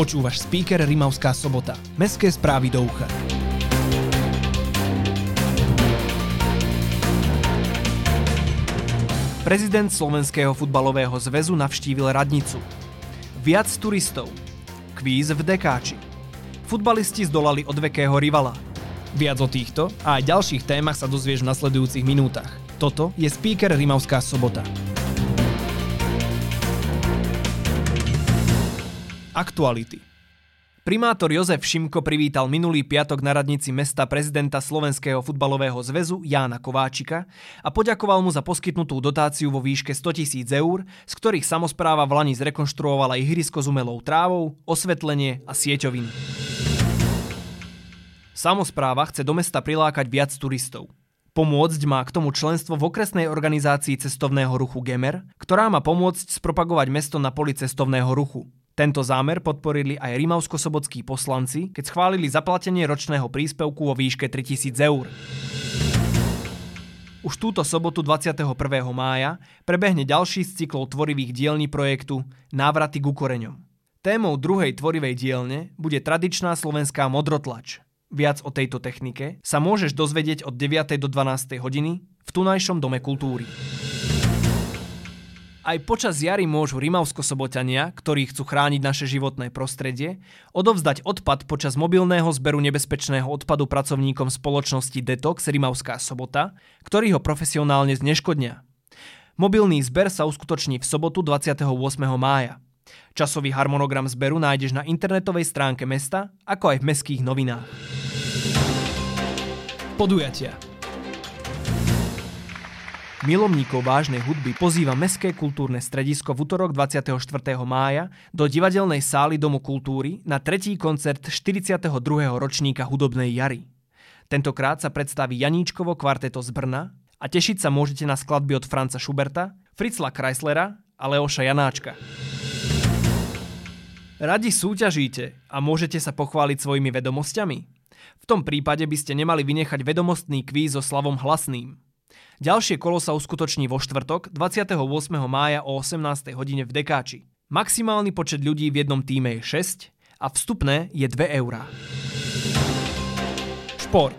Počúvaš speaker Rimavská sobota. Mestské správy do ucha. Prezident Slovenského futbalového zväzu navštívil radnicu. Viac turistov. Kvíz v Dekáči. Futbalisti zdolali odvekého rivala. Viac o týchto a aj ďalších témach sa dozvieš v nasledujúcich minútach. Toto je speaker Rimavská sobota. Aktuality. Primátor Jozef Šimko privítal minulý piatok na radnici mesta prezidenta Slovenského futbalového zväzu Jána Kováčika a poďakoval mu za poskytnutú dotáciu vo výške 100 tisíc eur, z ktorých samozpráva v Lani zrekonštruovala ihrisko s umelou trávou, osvetlenie a sieťoviny. Samozpráva chce do mesta prilákať viac turistov. Pomôcť má k tomu členstvo v okresnej organizácii cestovného ruchu Gemer, ktorá má pomôcť spropagovať mesto na poli cestovného ruchu. Tento zámer podporili aj rimavsko-sobotskí poslanci, keď schválili zaplatenie ročného príspevku vo výške 3000 eur. Už túto sobotu 21. mája prebehne ďalší z cyklov tvorivých dielní projektu Návraty ku koreňom. Témou druhej tvorivej dielne bude tradičná slovenská modrotlač. Viac o tejto technike sa môžeš dozvedieť od 9. do 12. hodiny v tunajšom Dome kultúry. Aj počas jary môžu rimavsko-sobotania, ktorí chcú chrániť naše životné prostredie, odovzdať odpad počas mobilného zberu nebezpečného odpadu pracovníkom spoločnosti Detox Rimavská sobota, ktorí ho profesionálne zneškodnia. Mobilný zber sa uskutoční v sobotu 28. mája. Časový harmonogram zberu nájdeš na internetovej stránke mesta, ako aj v mestských novinách. Podujatia Milomníkov vážnej hudby pozýva Mestské kultúrne stredisko v útorok 24. mája do divadelnej sály Domu kultúry na tretí koncert 42. ročníka hudobnej jary. Tentokrát sa predstaví Janíčkovo kvarteto z Brna a tešiť sa môžete na skladby od Franca Schuberta, Fritzla Chryslera a Leoša Janáčka. Radi súťažíte a môžete sa pochváliť svojimi vedomosťami? V tom prípade by ste nemali vynechať vedomostný kvíz so Slavom Hlasným – Ďalšie kolo sa uskutoční vo štvrtok 28. mája o 18. hodine v Dekáči. Maximálny počet ľudí v jednom týme je 6 a vstupné je 2 eurá. Šport.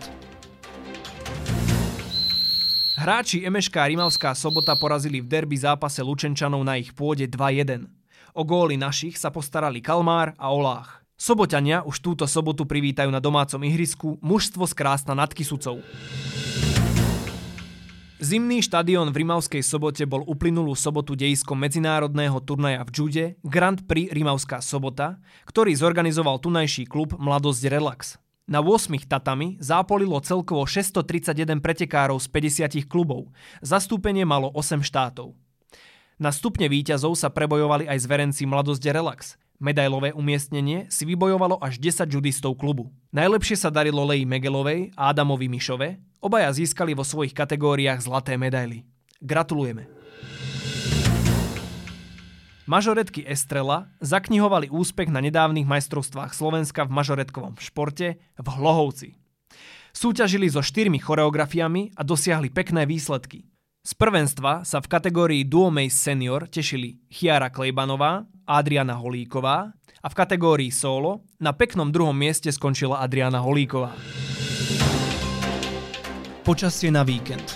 Hráči Emeška Rimavská sobota porazili v derby zápase Lučenčanov na ich pôde 2-1. O góly našich sa postarali Kalmár a Olách. Sobotania už túto sobotu privítajú na domácom ihrisku mužstvo z Krásna nad Kisucou. Zimný štadión v Rimavskej sobote bol uplynulú sobotu dejiskom medzinárodného turnaja v Džude Grand Prix Rimavská sobota, ktorý zorganizoval tunajší klub Mladosť Relax. Na 8 tatami zápolilo celkovo 631 pretekárov z 50 klubov. Zastúpenie malo 8 štátov. Na stupne výťazov sa prebojovali aj zverenci Mladosť Relax. Medailové umiestnenie si vybojovalo až 10 judistov klubu. Najlepšie sa darilo Leji Megelovej a Adamovi Mišove, Obaja získali vo svojich kategóriách zlaté medaily. Gratulujeme. Mažoretky Estrela zaknihovali úspech na nedávnych majstrovstvách Slovenska v mažoretkovom športe v Hlohovci. Súťažili so štyrmi choreografiami a dosiahli pekné výsledky. Z prvenstva sa v kategórii Duo Mace Senior tešili Chiara Klejbanová a Adriana Holíková a v kategórii solo na peknom druhom mieste skončila Adriana Holíková. Počasie na víkend.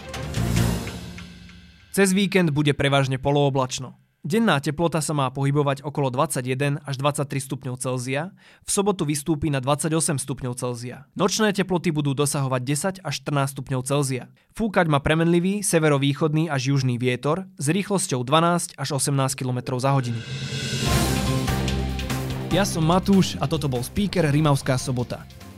Cez víkend bude prevažne polooblačno. Denná teplota sa má pohybovať okolo 21 až 23 stupňov Celzia, v sobotu vystúpi na 28 stupňov Celzia. Nočné teploty budú dosahovať 10 až 14 stupňov Celzia. Fúkať má premenlivý severovýchodný až južný vietor s rýchlosťou 12 až 18 km za hodinu. Ja som Matúš a toto bol speaker Rimavská sobota.